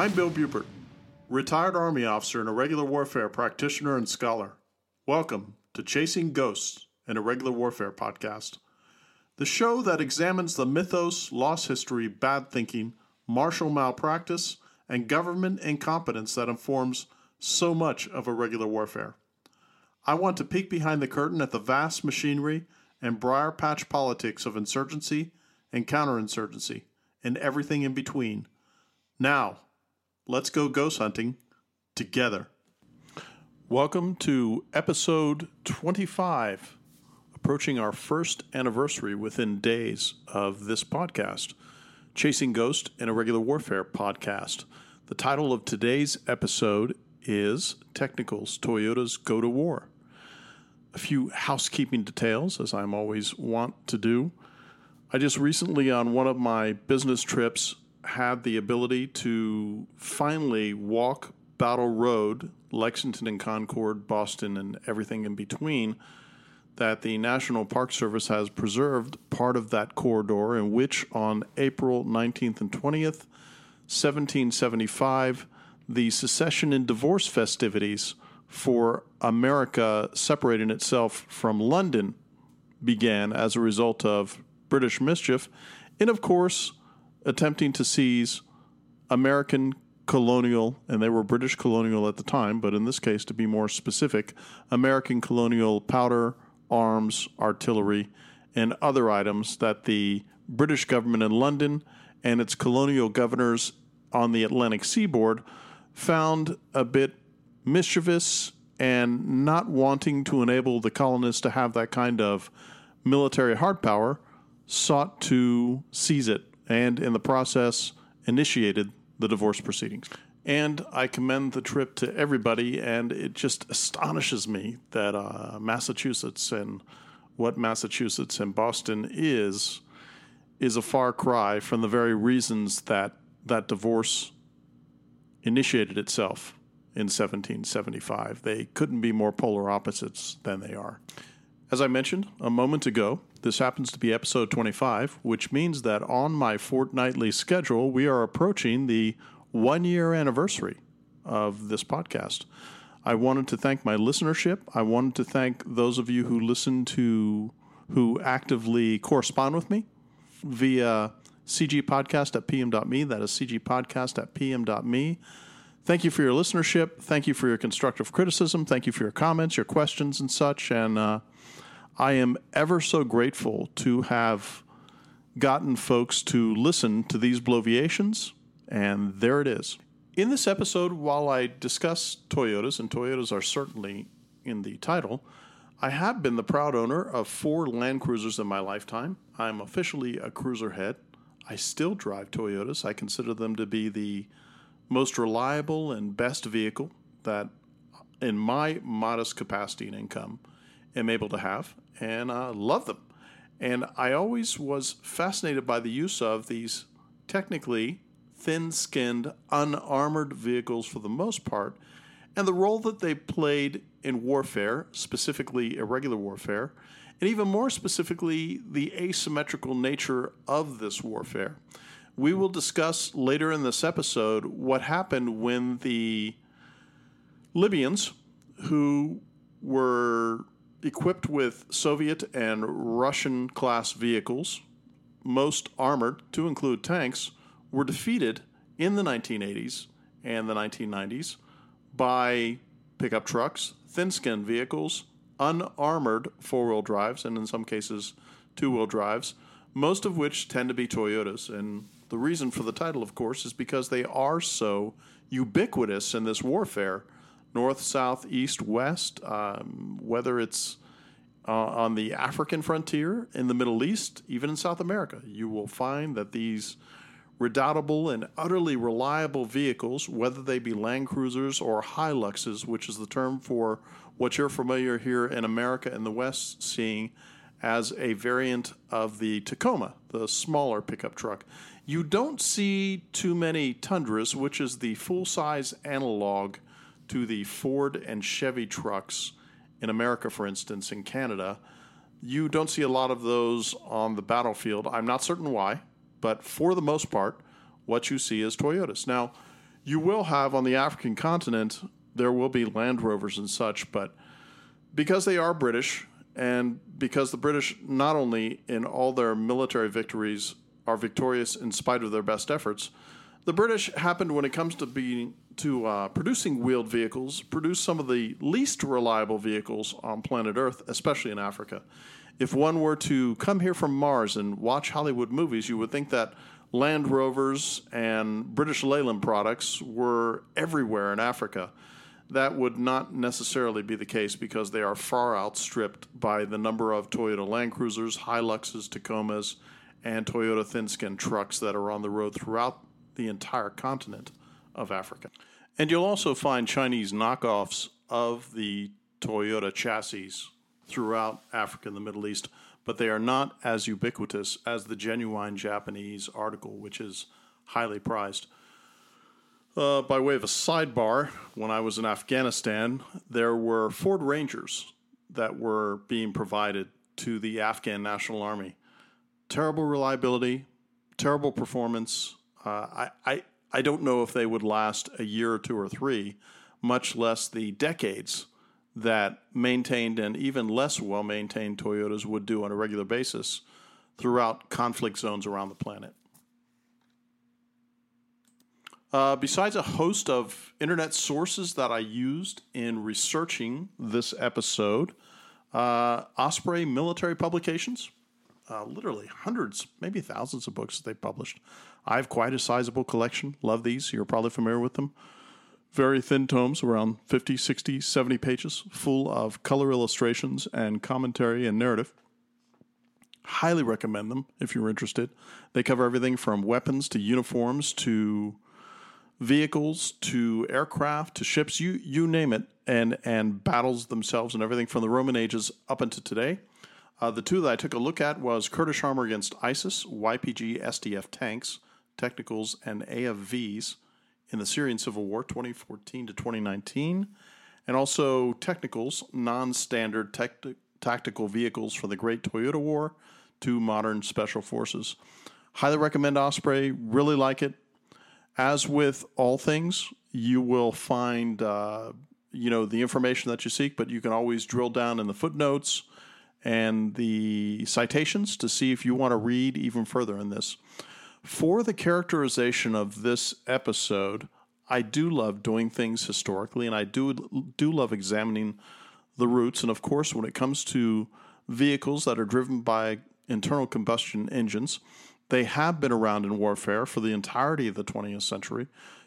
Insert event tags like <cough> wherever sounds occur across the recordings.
I'm Bill Bubert, retired Army officer and irregular warfare practitioner and scholar. Welcome to Chasing Ghosts, an irregular warfare podcast, the show that examines the mythos, lost history, bad thinking, martial malpractice, and government incompetence that informs so much of irregular warfare. I want to peek behind the curtain at the vast machinery and briar patch politics of insurgency and counterinsurgency and everything in between. Now, let's go ghost hunting together. Welcome to episode 25, approaching our first anniversary within days of this podcast, Chasing Ghost in Irregular Warfare podcast. The title of today's episode is Technicals Toyota's Go to War. A few housekeeping details, as I'm always want to do. I just recently, on one of my business trips, had the ability to finally walk Battle Road, Lexington and Concord, Boston, and everything in between. That the National Park Service has preserved part of that corridor, in which on April 19th and 20th, 1775, the secession and divorce festivities for America separating itself from London began as a result of British mischief, and of course, attempting to seize American colonial, and they were British colonial at the time, but in this case, to be more specific, American colonial powder, arms, artillery, and other items that the British government in London and its colonial governors on the Atlantic seaboard found a bit mischievous and not wanting to enable the colonists to have that kind of military hard power, sought to seize it and in the process initiated the divorce proceedings. And I commend the trip to everybody, and it just astonishes me that uh, Massachusetts and what Massachusetts and Boston is is a far cry from the very reasons that that divorce initiated itself in 1775. They couldn't be more polar opposites than they are. As I mentioned a moment ago, this happens to be episode 25, which means that on my fortnightly schedule, we are approaching the one year anniversary of this podcast. I wanted to thank my listenership. I wanted to thank those of you who listen to, who actively correspond with me via cgpodcast at pm.me. That is cgpodcast at pm.me. Thank you for your listenership. Thank you for your constructive criticism. Thank you for your comments, your questions, and such. And uh, I am ever so grateful to have gotten folks to listen to these bloviations. And there it is. In this episode, while I discuss Toyotas, and Toyotas are certainly in the title, I have been the proud owner of four Land Cruisers in my lifetime. I'm officially a cruiser head. I still drive Toyotas. I consider them to be the most reliable and best vehicle that, in my modest capacity and income, am able to have, and uh, love them. And I always was fascinated by the use of these technically thin skinned, unarmored vehicles for the most part, and the role that they played in warfare, specifically irregular warfare, and even more specifically, the asymmetrical nature of this warfare. We will discuss later in this episode what happened when the Libyans, who were equipped with Soviet and Russian class vehicles, most armored to include tanks, were defeated in the 1980s and the 1990s by pickup trucks, thin skinned vehicles, unarmored four wheel drives, and in some cases, two wheel drives, most of which tend to be Toyotas. And the reason for the title, of course, is because they are so ubiquitous in this warfare north, south, east, west, um, whether it's uh, on the African frontier, in the Middle East, even in South America, you will find that these redoubtable and utterly reliable vehicles, whether they be Land Cruisers or Hiluxes, which is the term for what you're familiar here in America and the West seeing as a variant of the Tacoma, the smaller pickup truck. You don't see too many Tundras, which is the full size analog to the Ford and Chevy trucks in America, for instance, in Canada. You don't see a lot of those on the battlefield. I'm not certain why, but for the most part, what you see is Toyotas. Now, You will have on the African continent, there will be Land Rovers and such, but because they are British, and because the British, not only in all their military victories, are victorious in spite of their best efforts, the British happened when it comes to being to uh, producing wheeled vehicles, produce some of the least reliable vehicles on planet Earth, especially in Africa. If one were to come here from Mars and watch Hollywood movies, you would think that Land Rovers and British Leyland products were everywhere in Africa. That would not necessarily be the case because they are far outstripped by the number of Toyota Land Cruisers, Hiluxes, Tacomas, and Toyota thin skin trucks that are on the road throughout the entire continent of Africa. And you'll also find Chinese knockoffs of the Toyota chassis throughout Africa and the Middle East, but they are not as ubiquitous as the genuine Japanese article, which is highly prized. Uh, by way of a sidebar, when I was in Afghanistan, there were Ford Rangers that were being provided to the Afghan National Army. Terrible reliability, terrible performance. Uh, I, I, I don't know if they would last a year or two or three, much less the decades that maintained and even less well maintained Toyotas would do on a regular basis throughout conflict zones around the planet. Uh, besides a host of internet sources that I used in researching this episode, uh, Osprey Military Publications, uh, literally hundreds, maybe thousands of books that they published. I have quite a sizable collection. Love these. You're probably familiar with them. Very thin tomes, around 50, 60, 70 pages, full of color illustrations and commentary and narrative. Highly recommend them if you're interested. They cover everything from weapons to uniforms to vehicles to aircraft to ships, you you name it, and and battles themselves and everything from the Roman ages up until today. Uh, the two that I took a look at was Kurdish armor against ISIS, YPG SDF tanks, technicals, and AFVs in the Syrian Civil War 2014 to 2019, and also technicals, non-standard tect- tactical vehicles for the Great Toyota War to modern special forces. Highly recommend Osprey. Really like it as with all things, you will find uh, you know the information that you seek, but you can always drill down in the footnotes and the citations to see if you want to read even further in this. For the characterization of this episode, I do love doing things historically, and I do do love examining the roots. And of course, when it comes to vehicles that are driven by internal combustion engines, they have been around in warfare for the entirety of the 20th century,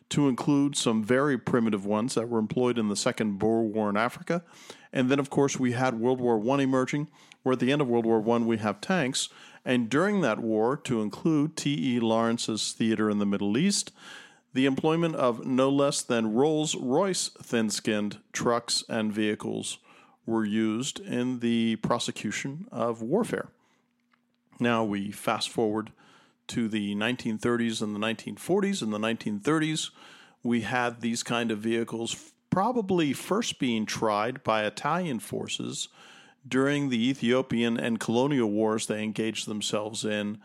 to include some very primitive ones that were employed in the Second Boer War in Africa. And then, of course, we had World War I emerging, where at the end of World War I we have tanks. And during that war, to include T.E. Lawrence's theater in the Middle East, the employment of no less than Rolls Royce thin skinned trucks and vehicles were used in the prosecution of warfare. Now we fast forward to the 1930s and the 1940s. In the 1930s, we had these kind of vehicles probably first being tried by Italian forces during the Ethiopian and colonial wars they engaged themselves in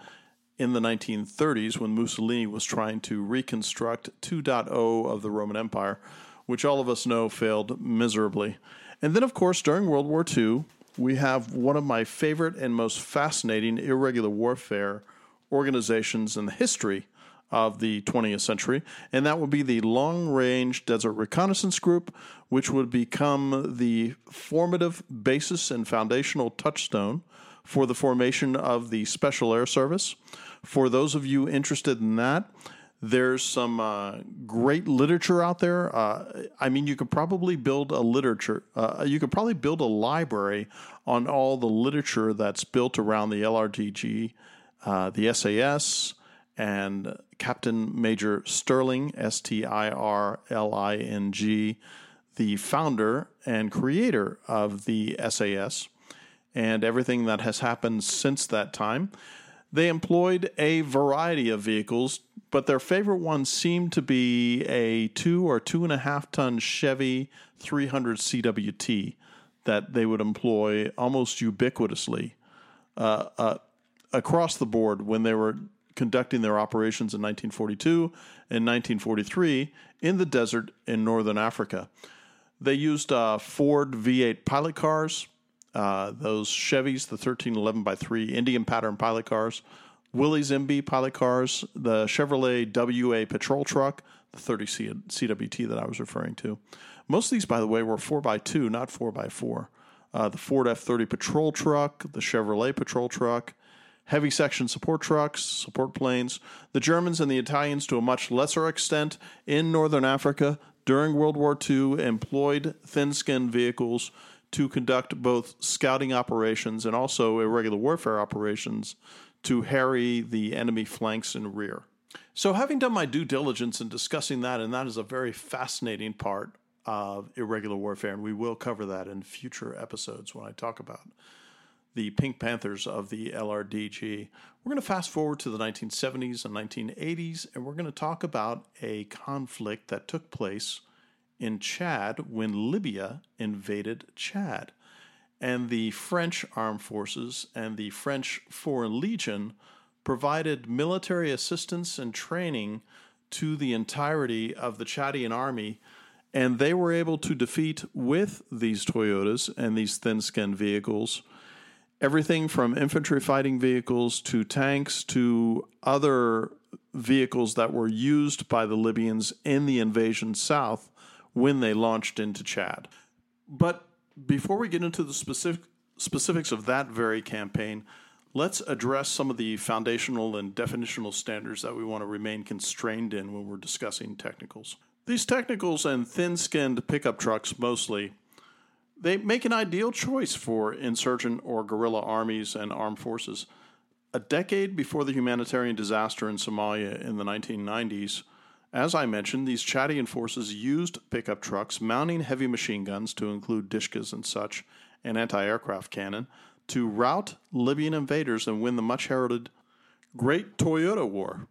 in the 1930s when Mussolini was trying to reconstruct 2.0 of the Roman Empire, which all of us know failed miserably. And then, of course, during World War II, we have one of my favorite and most fascinating irregular warfare organizations in the history of the 20th century, and that would be the Long Range Desert Reconnaissance Group, which would become the formative basis and foundational touchstone for the formation of the Special Air Service. For those of you interested in that, there's some uh, great literature out there. Uh, I mean, you could probably build a literature, uh, you could probably build a library on all the literature that's built around the LRDG uh, the SAS, and Captain Major Stirling, S T I R L I N G, the founder and creator of the SAS, and everything that has happened since that time. They employed a variety of vehicles, but their favorite one seemed to be a two or two and a half ton Chevy 300 CWT that they would employ almost ubiquitously. Uh, uh, across the board when they were conducting their operations in 1942 and 1943 in the desert in northern Africa. They used uh, Ford V8 pilot cars, uh, those Chevys, the 1311 by 3 Indian pattern pilot cars, Willys MB pilot cars, the Chevrolet WA patrol truck, the 30 C- CWT that I was referring to. Most of these, by the way, were 4x2, not 4x4. Uh, the Ford F 30 patrol truck, the Chevrolet patrol truck, heavy section support trucks, support planes. The Germans and the Italians, to a much lesser extent, in northern Africa during World War II, employed thin skinned vehicles to conduct both scouting operations and also irregular warfare operations to harry the enemy flanks and rear. So, having done my due diligence in discussing that, and that is a very fascinating part of irregular warfare, and we will cover that in future episodes when I talk about the Pink Panthers of the LRDG. We're going to fast forward to the 1970s and 1980s, and we're going to talk about a conflict that took place in Chad when Libya invaded Chad. And the French armed forces and the French Foreign Legion provided military assistance and training to the entirety of the Chadian army. And they were able to defeat with these Toyotas and these thin skinned vehicles everything from infantry fighting vehicles to tanks to other vehicles that were used by the Libyans in the invasion south when they launched into Chad. But before we get into the specific specifics of that very campaign, let's address some of the foundational and definitional standards that we want to remain constrained in when we're discussing technicals. These technicals and thin-skinned pickup trucks mostly they make an ideal choice for insurgent or guerrilla armies and armed forces. A decade before the humanitarian disaster in Somalia in the 1990s, as I mentioned, these Chadian forces used pickup trucks mounting heavy machine guns to include Dishkas and such, and anti aircraft cannon, to rout Libyan invaders and win the much heralded Great Toyota War.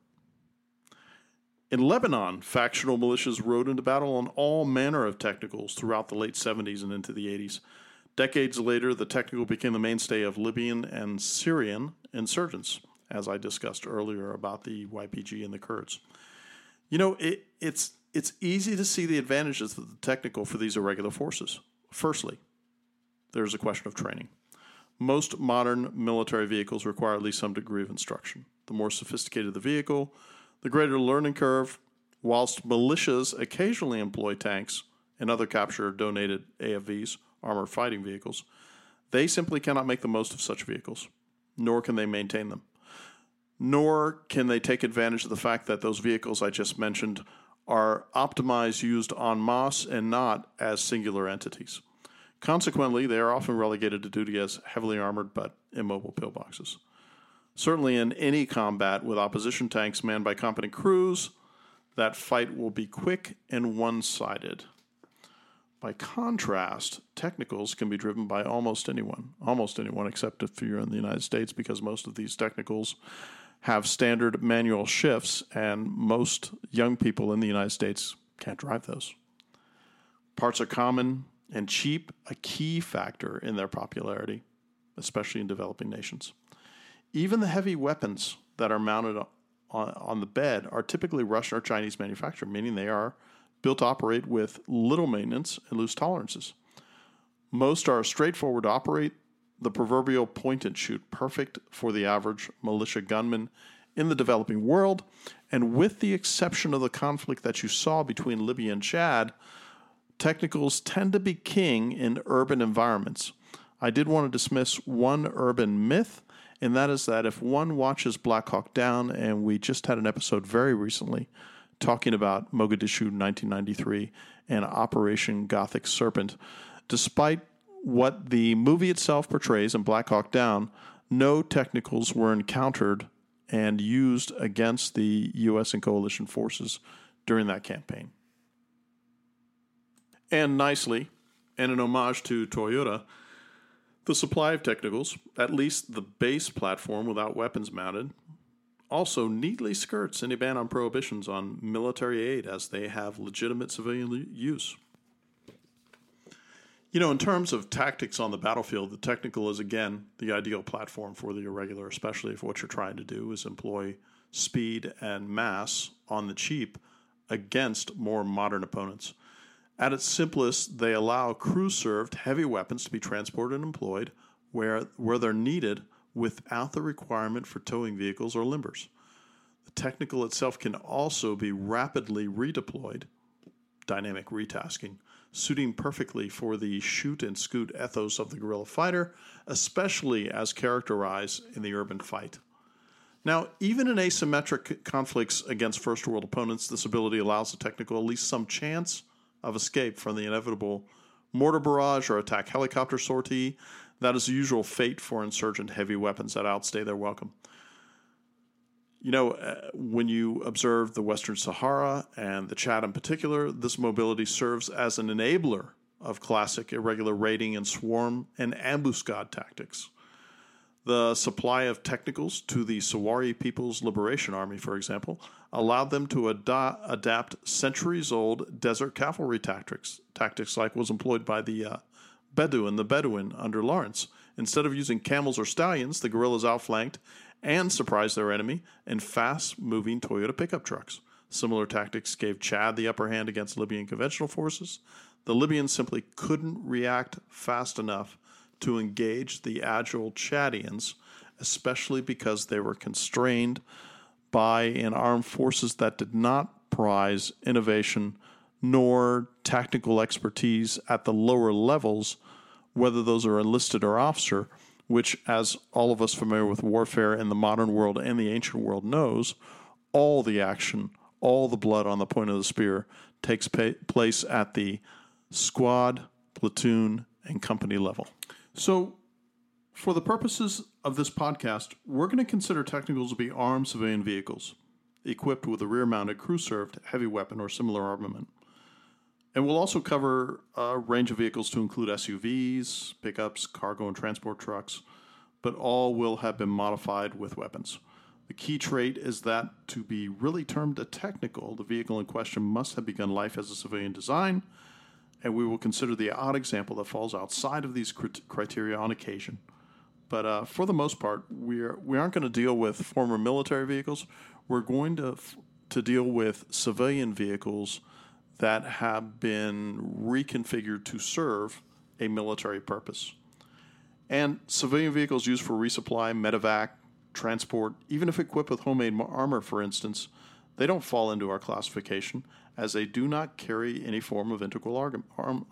In Lebanon, factional militias rode into battle on all manner of technicals throughout the late 70s and into the 80s. Decades later, the technical became the mainstay of Libyan and Syrian insurgents, as I discussed earlier about the YPG and the Kurds. You know, it, it's it's easy to see the advantages of the technical for these irregular forces. Firstly, there's a question of training. Most modern military vehicles require at least some degree of instruction. The more sophisticated the vehicle, the greater learning curve. Whilst militias occasionally employ tanks and other capture donated AFVs, armored fighting vehicles, they simply cannot make the most of such vehicles, nor can they maintain them nor can they take advantage of the fact that those vehicles I just mentioned are optimized, used en masse, and not as singular entities. Consequently, they are often relegated to duty as heavily armored but immobile pillboxes. Certainly, in any combat with opposition tanks manned by competent crews, that fight will be quick and one sided. By contrast, technicals can be driven by almost anyone, almost anyone except if you're in the United States, because most of these technicals have standard manual shifts, and most young people in the United States can't drive those. Parts are common and cheap, a key factor in their popularity, especially in developing nations. Even the heavy weapons that are mounted on, on the bed are typically Russian or Chinese manufactured, meaning they are built to operate with little maintenance and loose tolerances. Most are straightforward to operate, the proverbial point and shoot, perfect for the average militia gunman in the developing world. And with the exception of the conflict that you saw between Libya and Chad, technicals tend to be king in urban environments. I did want to dismiss one urban myth, and that is that if one watches Black Hawk Down, and we just had an episode very recently talking about Mogadishu 1993 and Operation Gothic Serpent, despite what the movie itself portrays in Black Hawk Down, no technicals were encountered and used against the U.S. and coalition forces during that campaign. And nicely, and an homage to Toyota, the supply of technicals, at least the base platform without weapons mounted, also neatly skirts any ban on prohibitions on military aid as they have legitimate civilian use. You know, in terms of tactics on the battlefield, the technical is again the ideal platform for the irregular, especially if what you're trying to do is employ speed and mass on the cheap against more modern opponents. At its simplest, they allow crew served heavy weapons to be transported and employed where, where they're needed without the requirement for towing vehicles or limbers. The technical itself can also be rapidly redeployed, dynamic retasking, suiting perfectly for the shoot and scoot ethos of the guerrilla fighter, especially as characterized in the urban fight. Now, even in asymmetric conflicts against first world opponents, this ability allows the technical at least some chance of escape from the inevitable mortar barrage or attack helicopter sortie. That is the usual fate for insurgent heavy weapons that outstay their welcome. You know, uh, when you observe the Western Sahara and the Chad in particular, this mobility serves as an enabler of classic irregular raiding and swarm and ambuscade tactics. The supply of technicals to the Sahrawi People's Liberation Army, for example, allowed them to ad- adapt centuries old desert cavalry tactics, tactics like was employed by the uh, Bedouin, the Bedouin under Lawrence. Instead of using camels or stallions, the guerrillas outflanked and surprised their enemy in fast moving Toyota pickup trucks. Similar tactics gave Chad the upper hand against Libyan conventional forces. The Libyans simply couldn't react fast enough to engage the agile Chadians, especially because they were constrained by an armed forces that did not prize innovation nor tactical expertise at the lower levels, whether those are enlisted or officer, which, as all of us familiar with warfare in the modern world and the ancient world knows, all the action, all the blood on the point of the spear takes pa- place at the squad, platoon, and company level. So, for the purposes of this podcast, we're going to consider technicals to be armed civilian vehicles equipped with a rear mounted crew served heavy weapon or similar armament. And we'll also cover a range of vehicles to include SUVs, pickups, cargo and transport trucks, but all will have been modified with weapons. The key trait is that to be really termed a technical, the vehicle in question must have begun life as a civilian design, and we will consider the odd example that falls outside of these criteria on occasion. But uh, for the most part, we're, we aren't going to deal with former military vehicles. We're going to, to deal with civilian vehicles that have been reconfigured to serve a military purpose. And civilian vehicles used for resupply, medevac, transport, even if equipped with homemade armor, for instance, they don't fall into our classification as they do not carry any form of integral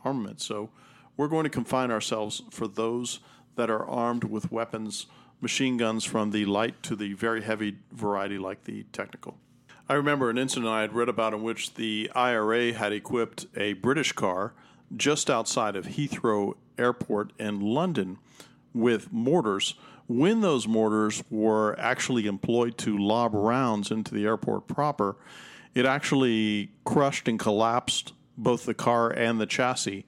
armament. So we're going to confine ourselves for those that are armed with weapons, machine guns from the light to the very heavy variety, like the technical. I remember an incident I had read about in which the IRA had equipped a British car just outside of Heathrow Airport in London with mortars. When those mortars were actually employed to lob rounds into the airport proper, it actually crushed and collapsed both the car and the chassis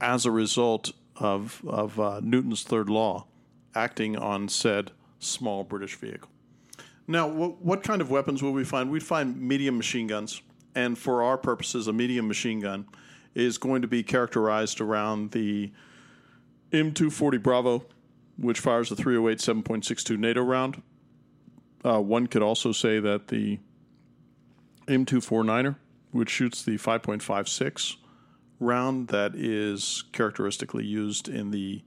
as a result of, of uh, Newton's third law acting on said small British vehicle. Now, what, what kind of weapons will we find? We'd find medium machine guns. And for our purposes, a medium machine gun is going to be characterized around the M240 Bravo, which fires a 308 7.62 NATO round. Uh, one could also say that the M249er, which shoots the 5.56 round that is characteristically used in the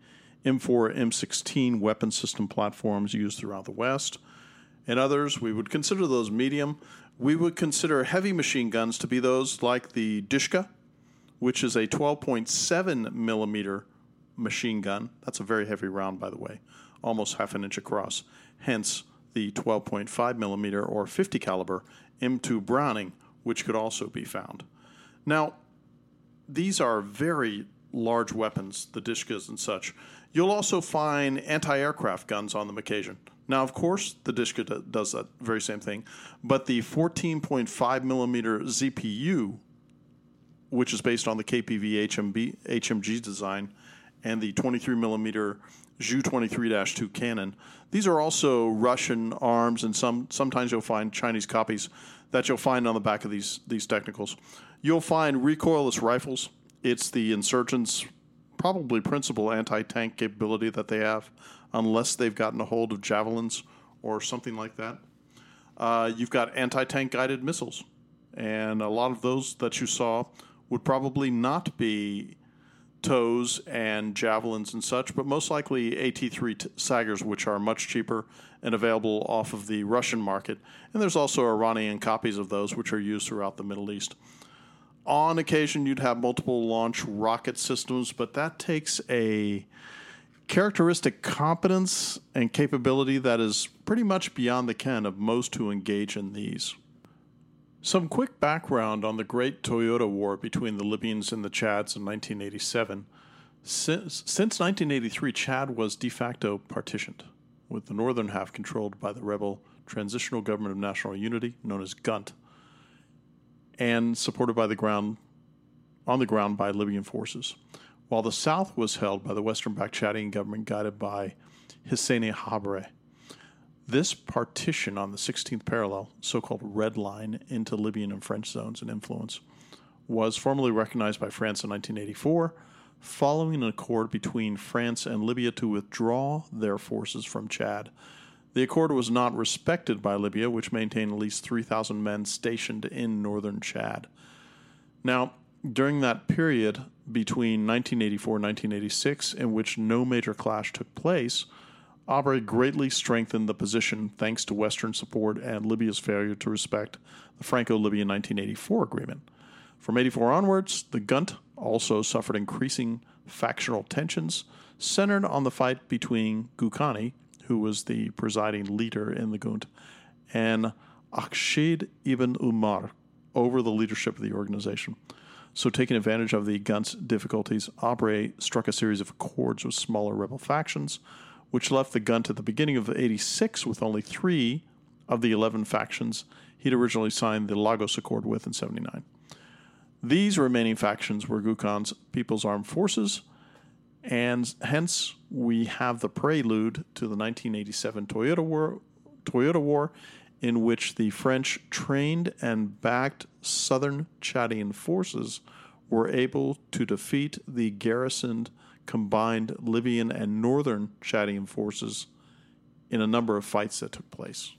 M4 M16 weapon system platforms used throughout the West and others. We would consider those medium. We would consider heavy machine guns to be those like the Dishka, which is a 12.7 millimeter machine gun. That's a very heavy round, by the way, almost half an inch across. Hence the 12.5 millimeter or 50 caliber M2 Browning, which could also be found. Now, these are very large weapons, the Dishkas and such. You'll also find anti aircraft guns on them occasion. Now, of course, the Dishka does that very same thing, but the 14.5 millimeter ZPU, which is based on the KPV HMB, HMG design, and the 23 millimeter ZU 23-2 cannon, these are also Russian arms, and some sometimes you'll find Chinese copies that you'll find on the back of these these technicals. You'll find recoilless rifles. It's the insurgents' probably principal anti tank capability that they have, unless they've gotten a hold of javelins or something like that. Uh, you've got anti tank guided missiles, and a lot of those that you saw would probably not be TOWs and javelins and such, but most likely AT3 t- Saggers, which are much cheaper and available off of the Russian market. And there's also Iranian copies of those, which are used throughout the Middle East. On occasion, you'd have multiple launch rocket systems, but that takes a characteristic competence and capability that is pretty much beyond the ken of most who engage in these. Some quick background on the Great Toyota War between the Libyans and the Chads in 1987. Since, since 1983, Chad was de facto partitioned, with the northern half controlled by the rebel Transitional Government of National Unity, known as GUNT, and supported by the ground on the ground by Libyan forces, while the south was held by the western-backed Chadian government guided by Hissène Habré. This partition on the 16th parallel, so called red line, into Libyan and French zones and influence, was formally recognized by France in 1984, following an accord between France and Libya to withdraw their forces from Chad. The accord was not respected by Libya, which maintained at least 3,000 men stationed in northern Chad. Now, during that period between 1984 and 1986, in which no major clash took place, Habré greatly strengthened the position thanks to Western support and Libya's failure to respect the Franco Libyan 1984 agreement. From 84 onwards, the GUNT also suffered increasing factional tensions centered on the fight between Goukouni, who was the presiding leader in the GUNT, and Akhshid ibn Umar over the leadership of the organization. So, taking advantage of the GUNT's difficulties, Habré struck a series of accords with smaller rebel factions which left the GUNT at the beginning of 86 with only three of the 11 factions he'd originally signed the Lagos Accord with in 79. These remaining factions were Goukhan's People's Armed Forces, and hence we have the prelude to the 1987 Toyota War, Toyota War in which the French trained and backed southern Chadian forces were able to defeat the garrisoned combined Libyan and northern Chadian forces in a number of fights that took place.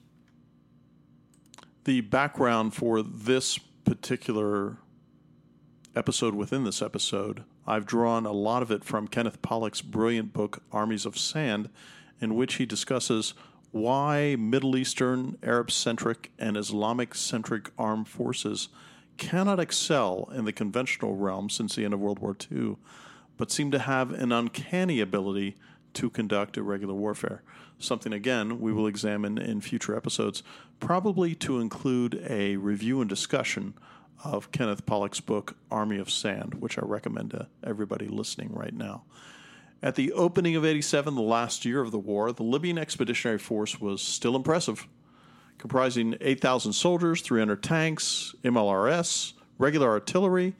The background for this particular episode within this episode, I've drawn a lot of it from Kenneth Pollack's brilliant book, Armies of Sand, in which he discusses why Middle Eastern, Arab centric, and Islamic centric armed forces cannot excel in the conventional realm since the end of World War II but seem to have an uncanny ability to conduct irregular warfare. Something, again, we will examine in future episodes, probably to include a review and discussion of Kenneth Pollack's book, Army of Sand, which I recommend to everybody listening right now. At the opening of 87, the last year of the war, the Libyan Expeditionary Force was still impressive, comprising 8,000 soldiers, 300 tanks, MLRS, regular artillery,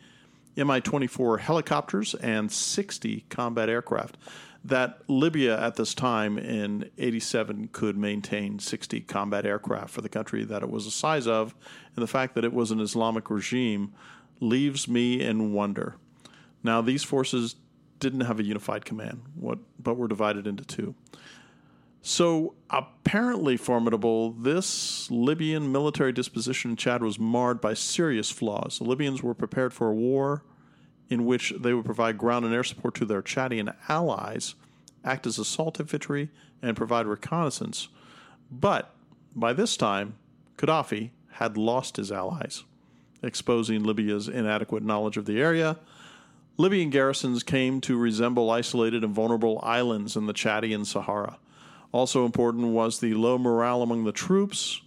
Mi 24 helicopters, and 60 combat aircraft. That Libya at this time in 87 could maintain 60 combat aircraft for the country that it was the size of, and the fact that it was an Islamic regime leaves me in wonder. Now, these forces didn't have a unified command, what, but were divided into two. So, apparently formidable, this Libyan military disposition in Chad was marred by serious flaws. The Libyans were prepared for a war in which they would provide ground and air support to their Chadian allies, act as assault infantry, and provide reconnaissance. But by this time, Gaddafi had lost his allies, exposing Libya's inadequate knowledge of the area. Libyan garrisons came to resemble isolated and vulnerable islands in the Chadian Sahara. Also important was the low morale among the troops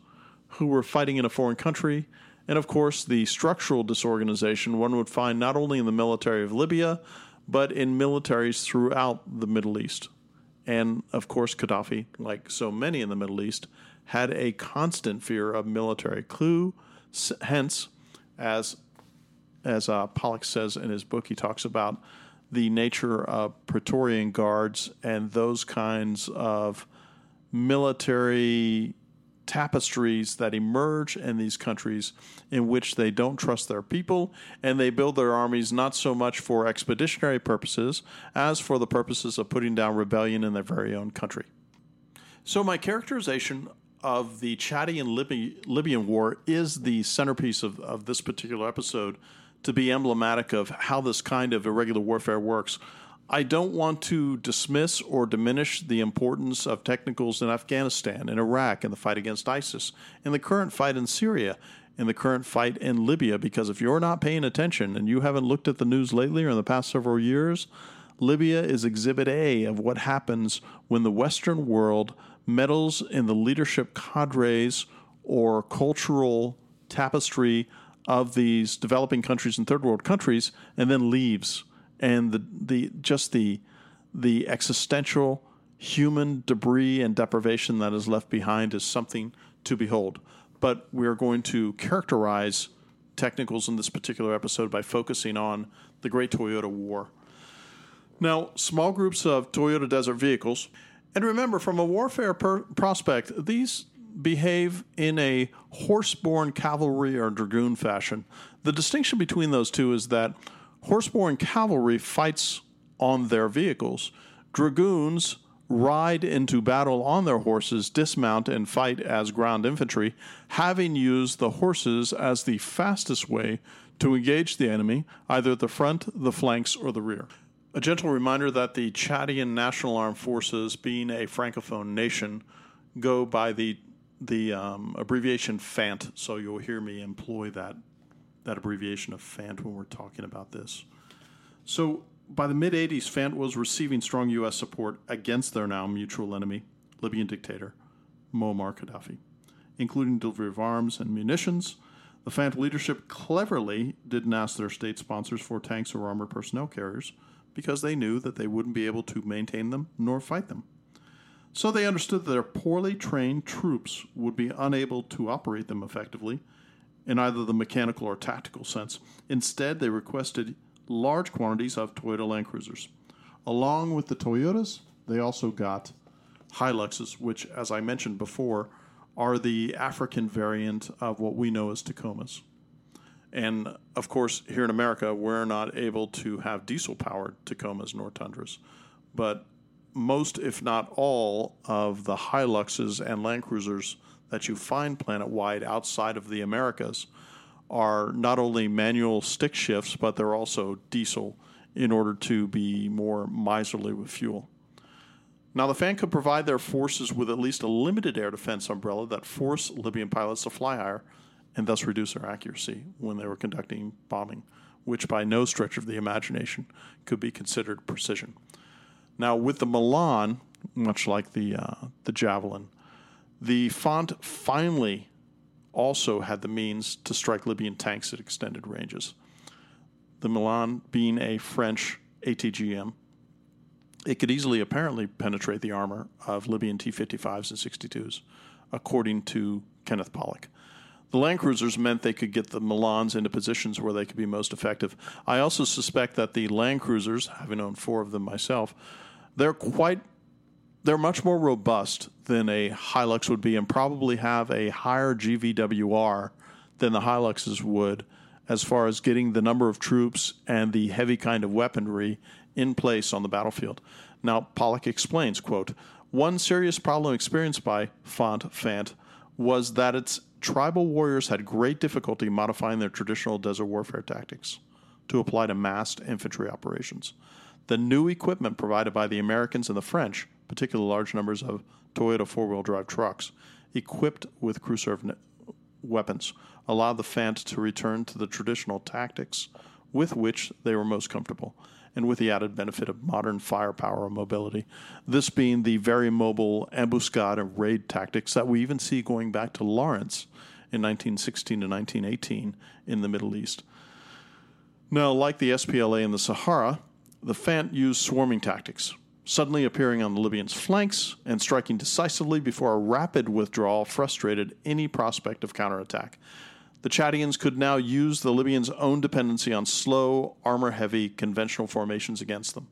who were fighting in a foreign country, and of course the structural disorganization one would find not only in the military of Libya, but in militaries throughout the Middle East. And of course, Gaddafi, like so many in the Middle East, had a constant fear of military coup. Hence, as as uh, Pollack says in his book, he talks about the nature of Praetorian guards and those kinds of military tapestries that emerge in these countries in which they don't trust their people and they build their armies not so much for expeditionary purposes as for the purposes of putting down rebellion in their very own country. So, my characterization of the Chadian Libyan War is the centerpiece of, of this particular episode to be emblematic of how this kind of irregular warfare works. I don't want to dismiss or diminish the importance of technicals in Afghanistan, in Iraq, in the fight against ISIS, in the current fight in Syria, in the current fight in Libya, because if you're not paying attention and you haven't looked at the news lately or in the past several years, Libya is exhibit A of what happens when the Western world meddles in the leadership cadres or cultural tapestry of these developing countries and third world countries and then leaves and the the just the the existential human debris and deprivation that is left behind is something to behold but we're going to characterize technicals in this particular episode by focusing on the Great Toyota War. Now, small groups of Toyota Desert vehicles and remember, from a warfare per- prospect, these behave in a horse-borne cavalry or dragoon fashion. The distinction between those two is that horse-borne cavalry fights on their vehicles. Dragoons ride into battle on their horses, dismount, and fight as ground infantry, having used the horses as the fastest way to engage the enemy, either at the front, the flanks, or the rear. A gentle reminder that the Chadian National Armed Forces, being a francophone nation, go by the the um, abbreviation FANT. So you'll hear me employ that that abbreviation of FANT when we're talking about this. So by the mid 80s, FANT was receiving strong U.S. support against their now mutual enemy, Libyan dictator Muammar Gaddafi, including delivery of arms and munitions. The FANT leadership cleverly didn't ask their state sponsors for tanks or armored personnel carriers because they knew that they wouldn't be able to maintain them nor fight them. So they understood that their poorly trained troops would be unable to operate them effectively in either the mechanical or tactical sense. Instead, they requested large quantities of Toyota Land Cruisers. Along with the Toyotas, they also got Hiluxes, which, as I mentioned before, are the African variant of what we know as Tacomas. And of course, here in America, we're not able to have diesel powered Tacomas nor Tundras. But most, if not all, of the Hiluxes and Land Cruisers that you find planet wide outside of the Americas are not only manual stick shifts, but they're also diesel in order to be more miserly with fuel. Now, the FANT could provide their forces with at least a limited air defense umbrella that forced Libyan pilots to fly higher and thus reduce their accuracy when they were conducting bombing, which by no stretch of the imagination could be considered precision. Now, with the Milan, much like the uh, the Javelin, the FANT finally also had the means to strike Libyan tanks at extended ranges. The Milan being a French ATGM, it could easily apparently penetrate the armor of Libyan T 55s and 62s, according to Kenneth Pollack. The Land Cruisers meant they could get the Milans into positions where they could be most effective. I also suspect that the Land Cruisers, having owned four of them myself, they're quite they're much more robust than a Hilux would be and probably have a higher GVWR than the Hiluxes would as far as getting the number of troops and the heavy kind of weaponry in place on the battlefield. Now, Pollack explains, quote, one serious problem experienced by Font Fant was that its tribal warriors had great difficulty modifying their traditional desert warfare tactics to apply to massed infantry operations. The new equipment provided by the Americans and the French, particularly large numbers of Toyota four wheel drive trucks, equipped with serve weapons, allowed the FANT to return to the traditional tactics with which they were most comfortable and with the added benefit of modern firepower and mobility. This being the very mobile ambuscade and raid tactics that we even see going back to Lawrence in 1916 to 1918 in the Middle East. Now, like the SPLA in the Sahara, the FANT used swarming tactics, suddenly appearing on the Libyans' flanks and striking decisively before a rapid withdrawal frustrated any prospect of counterattack the Chadians could now use the Libyans' own dependency on slow, armor heavy, conventional formations against them.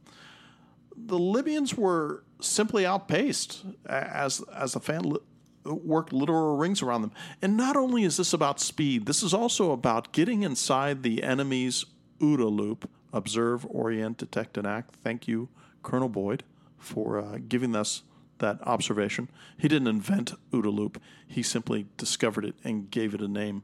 The Libyans were simply outpaced as, as the FANT work literal rings around them. And not only is this about speed, this is also about getting inside the enemy's OODA loop observe, orient, detect, and act. Thank you, Colonel Boyd, for uh, giving us that observation. He didn't invent OODA loop, he simply discovered it and gave it a name.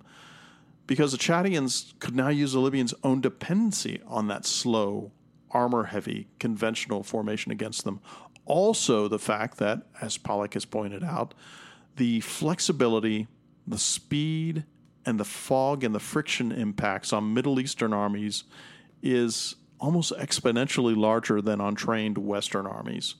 Because the Chadians could now use the Libyans' own dependency on that slow, armor heavy, conventional formation against them. Also, the fact that, as Pollack has pointed out, the flexibility, the speed, and the fog and the friction impacts on Middle Eastern armies is almost exponentially larger than on trained Western armies.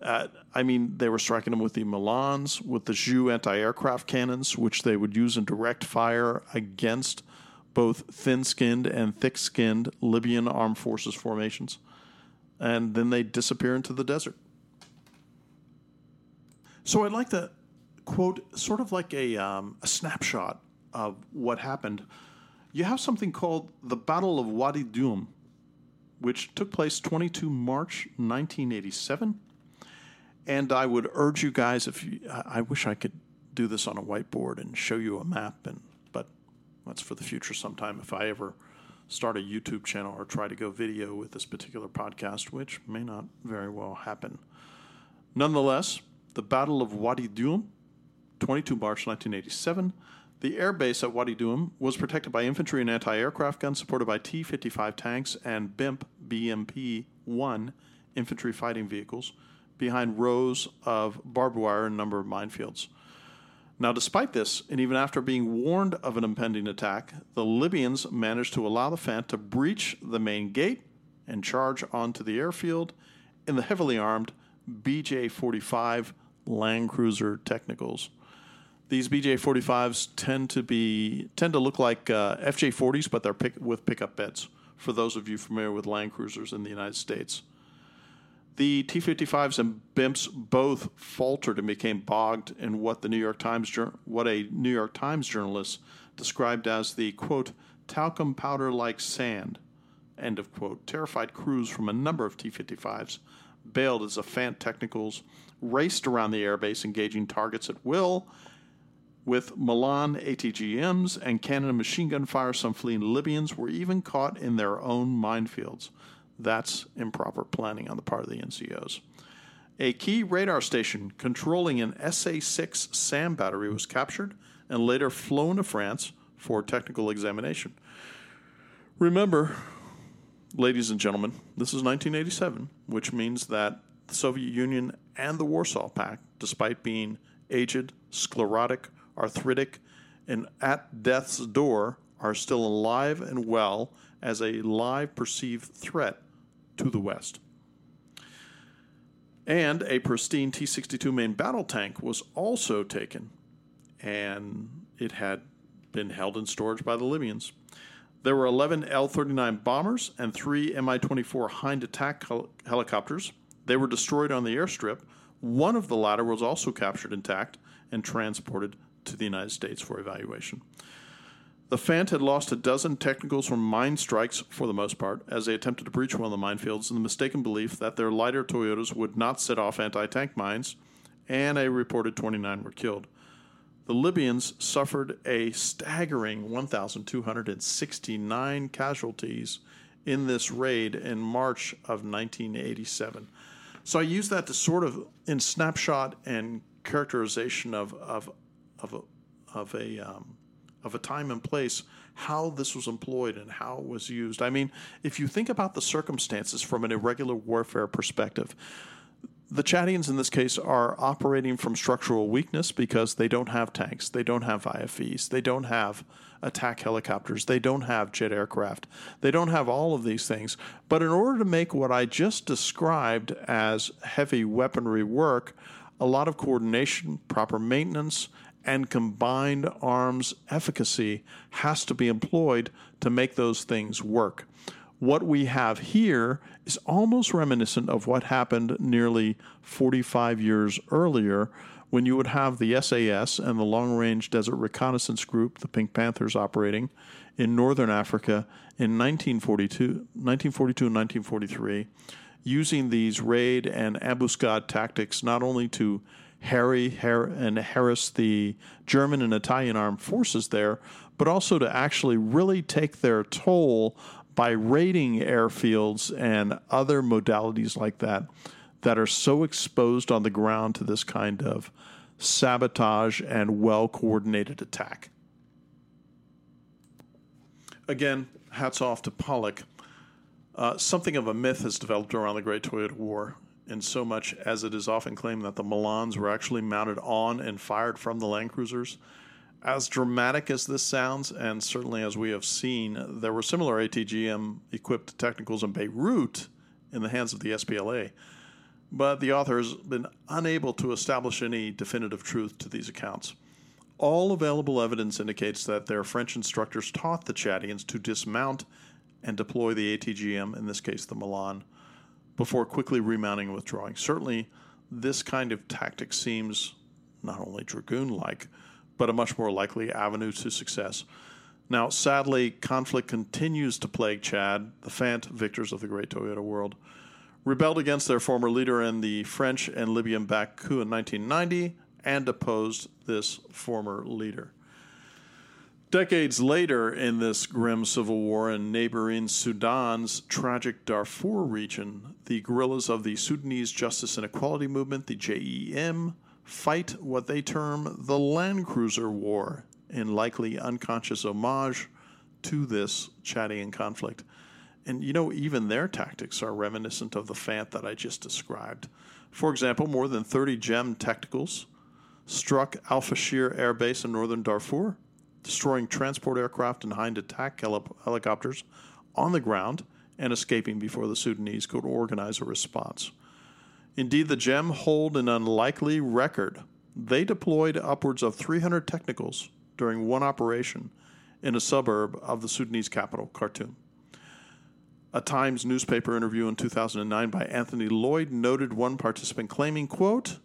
Uh, I mean, they were striking them with the Milans, with the ZU anti aircraft cannons, which they would use in direct fire against both thin skinned and thick skinned Libyan armed forces formations. And then they disappear into the desert. So I'd like to quote sort of like a, um, a snapshot of what happened. You have something called the Battle of Wadi Dum, which took place 22 March 1987. And I would urge you guys, if you, I wish I could do this on a whiteboard and show you a map, and but that's for the future sometime if I ever start a YouTube channel or try to go video with this particular podcast, which may not very well happen. Nonetheless, the Battle of Wadi Dum, 22 March 1987. The air base at Wadi Dum was protected by infantry and anti aircraft guns supported by T 55 tanks and BIMP BMP 1 infantry fighting vehicles behind rows of barbed wire and a number of minefields. Now, despite this, and even after being warned of an impending attack, the Libyans managed to allow the FANT to breach the main gate and charge onto the airfield in the heavily armed BJ 45 Land Cruiser Technicals. These BJ 45s tend to be tend to look like uh, FJ 40s, but they're pick, with pickup beds. For those of you familiar with Land Cruisers in the United States, the T 55s and BIMPs both faltered and became bogged in what the New York Times what a New York Times journalist described as the quote talcum powder like sand end of quote. Terrified crews from a number of T 55s bailed as the FANT technicals raced around the airbase, engaging targets at will with Milan ATGMs and cannon machine gun fire, some fleeing Libyans were even caught in their own minefields. That's improper planning on the part of the NCOs. A key radar station controlling an SA 6 SAM battery was captured and later flown to France for technical examination. Remember, ladies and gentlemen, this is 1987, which means that the Soviet Union and the Warsaw Pact, despite being aged, sclerotic, arthritic, and at death's door are still alive and well as a live perceived threat to the West. And a pristine T 62 main battle tank was also taken, and it had been held in storage by the Libyans. There were 11 L 39 bombers and three Mi 24 Hind attack hel- helicopters. They were destroyed on the airstrip. One of the latter was also captured intact and transported to the United States for evaluation. The FANT had lost a dozen technicals from mine strikes for the most part as they attempted to breach one of the minefields in the mistaken belief that their lighter Toyotas would not set off anti tank mines, and a reported 29 were killed. The Libyans suffered a staggering 1,269 casualties in this raid in March of 1987. So I use that to sort of, in snapshot and characterization of, of of a of a um, of a time and place how this was employed and how it was used. I mean, if you think about the circumstances from an irregular warfare perspective, the Chadians in this case are operating from structural weakness because they don't have tanks, they don't have IFVs, they don't have attack helicopters, they don't have jet aircraft, they don't have all of these things. But in order to make what I just described as heavy weaponry work, a lot of coordination, proper maintenance, and combined arms efficacy has to be employed to make those things work. What we have here is almost reminiscent of what happened nearly 45 years earlier when you would have the SAS and the Long Range Desert Reconnaissance Group, the Pink Panthers, operating in northern Africa in 1942, 1942 and 1943, using these raid and ambuscade tactics not only to Harry and harass the German and Italian armed forces there, but also to actually really take their toll by raiding airfields and other modalities like that that are so exposed on the ground to this kind of sabotage and well coordinated attack. Again, hats off to Pollack. Uh, something of a myth has developed around the Great Toyota War, in so much as it is often claimed that the Milans were actually mounted on and fired from the Land Cruisers. As dramatic as this sounds, and certainly as we have seen, there were similar ATGM equipped technicals in Beirut in the hands of the SPLA but the author has been unable to establish any definitive truth to these accounts. All available evidence indicates that their French instructors taught the Chadians to dismount and deploy the ATGM, in this case the Milan, before quickly remounting and withdrawing. Certainly, this kind of tactic seems not only dragoon like, but a much more likely avenue to success. Now, sadly, conflict continues to plague Chad, the FANT victors of the Great Toyota War rebelled against their former leader in the French and Libyan backed coup in 1990 and opposed this former leader. Decades later, in this grim civil war in neighboring Sudan's tragic Darfur region, the guerrillas of the Sudanese Justice and Equality Movement, the JEM, fight what they term the Land Cruiser War in likely unconscious homage to this Chadian conflict. And you know, even their tactics are reminiscent of the FANT that I just described. For example, more than 30 JEM tacticals struck Al Fashir Air Base in northern Darfur, destroying transport aircraft and hind attack helicopters on the ground and escaping before the Sudanese could organize a response. Indeed, the JEM hold an unlikely record. They deployed upwards of 300 technicals during one operation in a suburb of the Sudanese capital, Khartoum. A Times newspaper interview in 2009 by Anthony Lloyd noted one participant claiming, quote,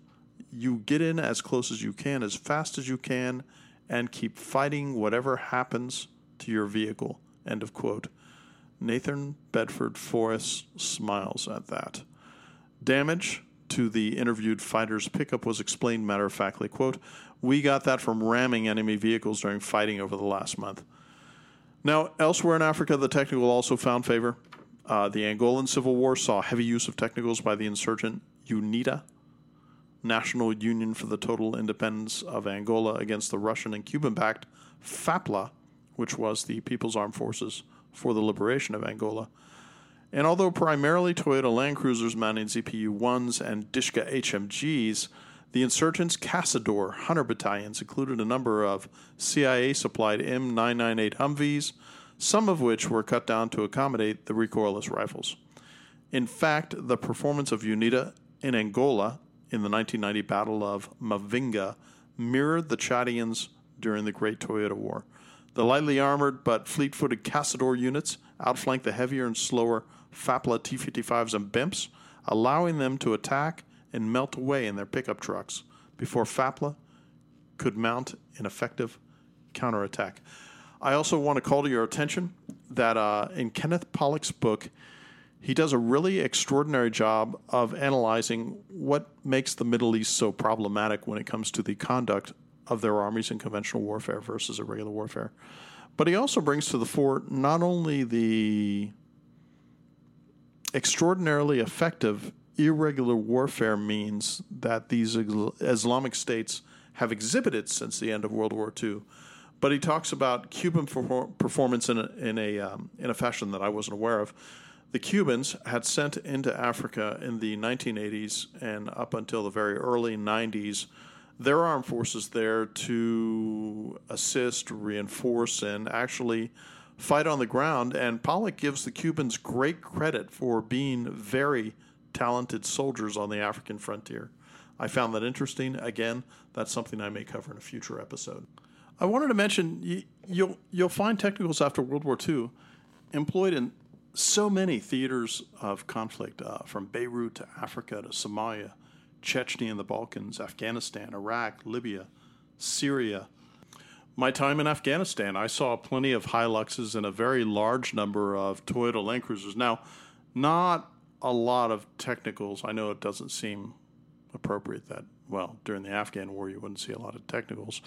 you get in as close as you can, as fast as you can, and keep fighting whatever happens to your vehicle. End of quote. Nathan Bedford Forrest smiles at that. Damage to the interviewed fighter's pickup was explained matter of factly, quote, We got that from ramming enemy vehicles during fighting over the last month. Now, elsewhere in Africa, the technical also found favor. Uh, the Angolan Civil War saw heavy use of technicals by the insurgent UNITA, National Union for the Total Independence of Angola, against the Russian and Cuban backed FAPLA, which was the People's Armed Forces for the Liberation of Angola. And although primarily Toyota Land Cruisers mounting ZPU 1s and Dishka HMGs, the insurgents' Cazador Hunter battalions included a number of CIA supplied M998 Humvees, some of which were cut down to accommodate the recoilless rifles. In fact, the performance of UNITA in Angola in the 1990 Battle of Mavinga mirrored the Chadians during the Great Toyota War. The lightly armored but fleet footed Cazador units outflanked the heavier and slower FAPLA T 55s and BIMPs, allowing them to attack and melt away in their pickup trucks before FAPLA could mount an effective counterattack. I also want to call to your attention that uh, in Kenneth Pollack's book, he does a really extraordinary job of analyzing what makes the Middle East so problematic when it comes to the conduct of their armies in conventional warfare versus irregular warfare. But he also brings to the fore not only the extraordinarily effective irregular warfare means that these Islamic states have exhibited since the end of World War II, but he talks about Cuban performance in a, in a um, in a fashion that I wasn't aware of. The Cubans had sent into Africa in the 1980s and up until the very early 90s their armed forces there to assist, reinforce, and actually fight on the ground. And Pollack gives the Cubans great credit for being very talented soldiers on the African frontier. I found that interesting. Again, that's something I may cover in a future episode. I wanted to mention you, you'll you'll find technicals after World War II employed in so many theaters of conflict, uh, from Beirut to Africa to Somalia, Chechnya and the Balkans, Afghanistan, Iraq, Libya, Syria. My time in Afghanistan, I saw plenty of Hiluxes and a very large number of Toyota Land Cruisers. Now, not a lot of technicals. I know it doesn't seem appropriate that well, during the Afghan war, you wouldn't see a lot of technicals.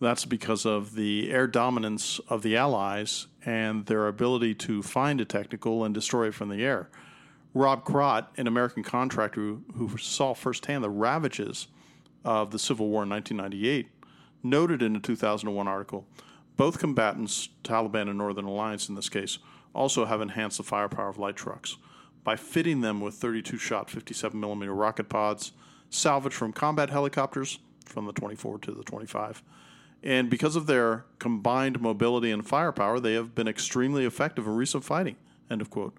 That's because of the air dominance of the Allies and their ability to find a technical and destroy it from the air. Rob Krott, an American contractor who, who saw firsthand the ravages of the Civil War in 1998, noted in a 2001 article both combatants, Taliban and Northern Alliance in this case, also have enhanced the firepower of light trucks by fitting them with 32 shot 57 millimeter rocket pods salvaged from combat helicopters from the 24 to the 25. And because of their combined mobility and firepower, they have been extremely effective in recent fighting. End of quote.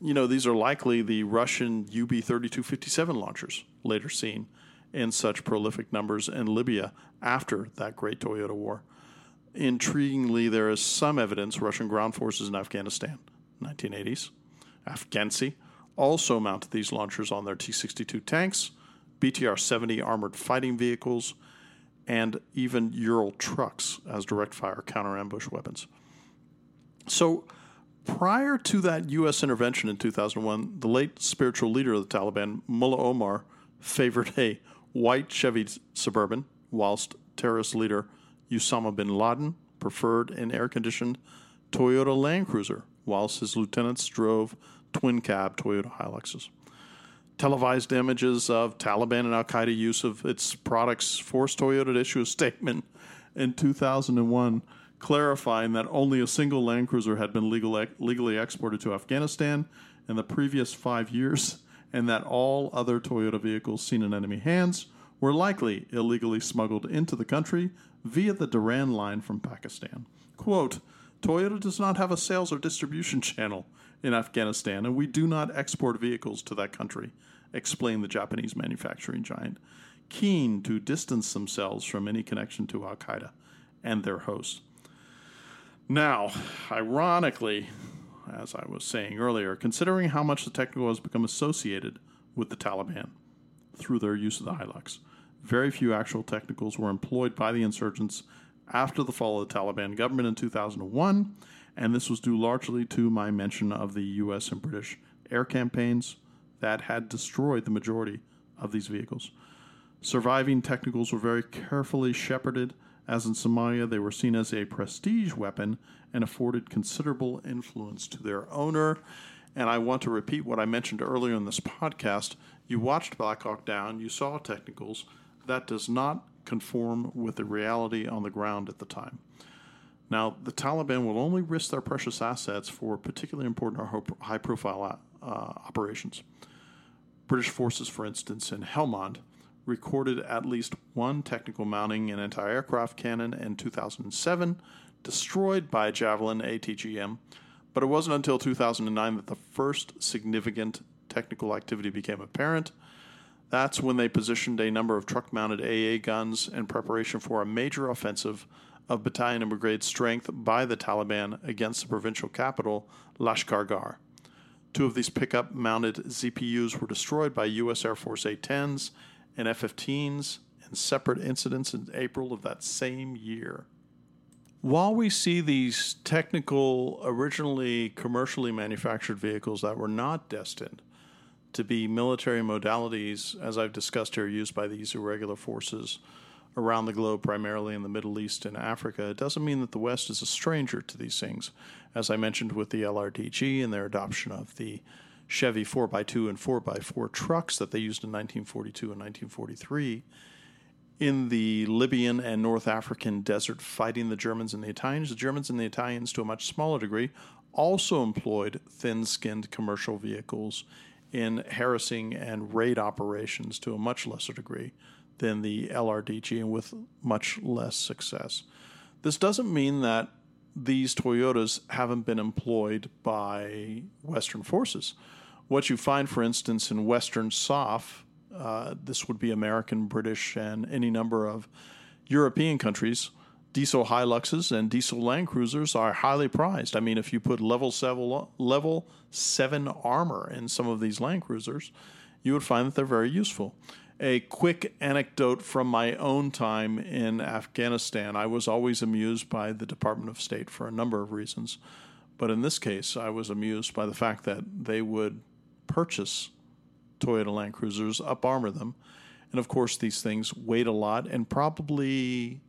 You know, these are likely the Russian UB 3257 launchers, later seen in such prolific numbers in Libya after that great Toyota War. Intriguingly, there is some evidence Russian ground forces in Afghanistan, 1980s, Afgantsy, also mounted these launchers on their T 62 tanks, BTR 70 armored fighting vehicles, and even Ural trucks as direct fire counter ambush weapons. So, prior to that U.S. intervention in 2001, the late spiritual leader of the Taliban, Mullah Omar, favored a white Chevy Suburban, whilst terrorist leader Osama bin Laden preferred an air conditioned Toyota Land Cruiser, whilst his lieutenants drove twin cab Toyota Hiluxes. Televised images of Taliban and Al Qaeda use of its products forced Toyota to issue a statement in 2001 clarifying that only a single Land Cruiser had been legal, legally exported to Afghanistan in the previous five years, and that all other Toyota vehicles seen in enemy hands were likely illegally smuggled into the country via the Durand line from Pakistan. Quote, Toyota does not have a sales or distribution <laughs> channel in Afghanistan, and we do not export vehicles to that country, explained the Japanese manufacturing giant, keen to distance themselves from any connection to Al Qaeda and their hosts. Now, ironically, as I was saying earlier, considering how much the technical has become associated with the Taliban through their use of the Hilux, very few actual technicals were employed by the insurgents after the fall of the Taliban government in 2001, and this was due largely to my mention of the U.S. and British air campaigns that had destroyed the majority of these vehicles. Surviving technicals were very carefully shepherded, as in Somalia, they were seen as a prestige weapon and afforded considerable influence to their owner. And I want to repeat what I mentioned earlier in this podcast. You watched Black Hawk Down, you saw technicals. That does not conform with the reality on the ground at the time. Now, the Taliban will only risk their precious assets for particularly important or high profile uh, operations. British forces, for instance, in Helmand, recorded at least one technical mounting an anti aircraft cannon in 2007, destroyed by a Javelin ATGM, but it wasn't until 2009 that the first significant technical activity became apparent. That's when they positioned a number of truck mounted AA guns in preparation for a major offensive of battalion and brigade strength by the Taliban against the provincial capital, Lashkar Gah. Two of these pickup mounted ZPUs were destroyed by U.S. Air Force A 10s and F 15s in separate incidents in April of that same year. While we see these technical, originally commercially manufactured vehicles that were not destined to be military modalities, as I've discussed here, used by these irregular forces around the globe, primarily in the Middle East and Africa, it doesn't mean that the West is a stranger to these things. As I mentioned with the LRDG and their adoption of the Chevy 4x2 and 4x4 trucks that they used in 1942 and 1943 in the Libyan and North African desert fighting the Germans and the Italians. The Germans and the Italians, to a much smaller degree, also employed thin skinned commercial vehicles in harassing and raid operations to a much lesser degree than the LRDG and with much less success. This doesn't mean that these Toyotas haven't been employed by Western forces. What you find, for instance, in Western SOF, uh, this would be American, British, and any number of European countries diesel Hiluxes and diesel Land Cruisers are highly prized. I mean, if you put level seven, level seven armor in some of these Land Cruisers, you would find that they're very useful. A quick anecdote from my own time in Afghanistan. I was always amused by the Department of State for a number of reasons. But in this case, I was amused by the fact that they would purchase Toyota Land Cruisers, up armor them, And of course, these things weighed a lot and probably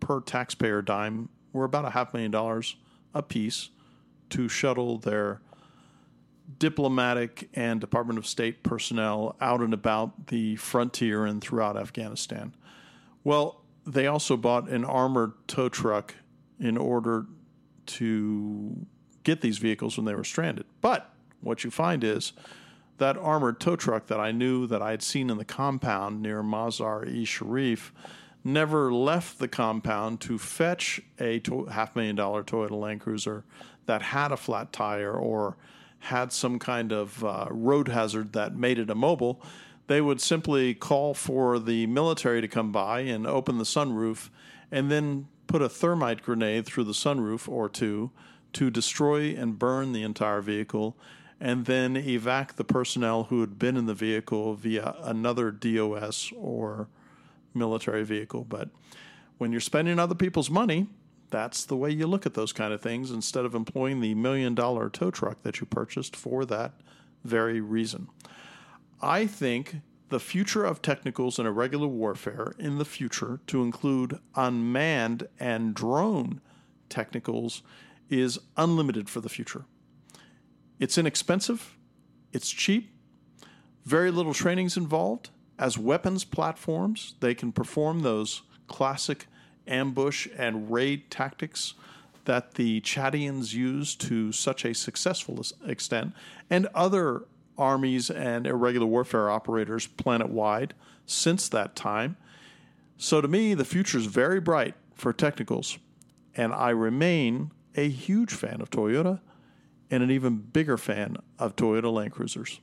per taxpayer dime were about a half million dollars a piece to shuttle their diplomatic and Department of State personnel out and about the frontier and throughout Afghanistan. Well, they also bought an armored tow truck in order to get these vehicles when they were stranded. But what you find is that armored tow truck that I knew that I had seen in the compound near Mazar e Sharif never left the compound to fetch a half million dollar Toyota Land Cruiser that had a flat tire or had some kind of uh, road hazard that made it immobile. They would simply call for the military to come by and open the sunroof and then put a thermite grenade through the sunroof or two to destroy and burn the entire vehicle and then evac the personnel who had been in the vehicle via another DOS or military vehicle. But when you're spending other people's money, that's the way you look at those kind of things instead of employing the million dollar tow truck that you purchased for that very reason. I think the future of technicals in irregular warfare in the future to include unmanned and drone technicals is unlimited for the future. It's inexpensive, it's cheap, very little training's involved. As weapons platforms, they can perform those classic ambush and raid tactics that the Chadians used to such a successful extent, and other armies and irregular warfare operators planet wide since that time. So to me, the future is very bright for technicals, and I remain a huge fan of Toyota and an even bigger fan of Toyota Land Cruisers.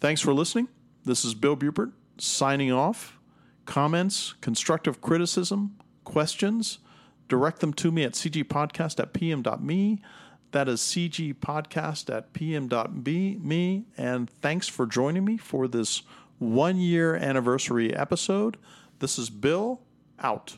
Thanks for listening. This is Bill Buford signing off. Comments, constructive criticism, questions, direct them to me at cgpodcast at pm.me. That is cgpodcast at pm.me. And thanks for joining me for this one year anniversary episode. This is Bill out.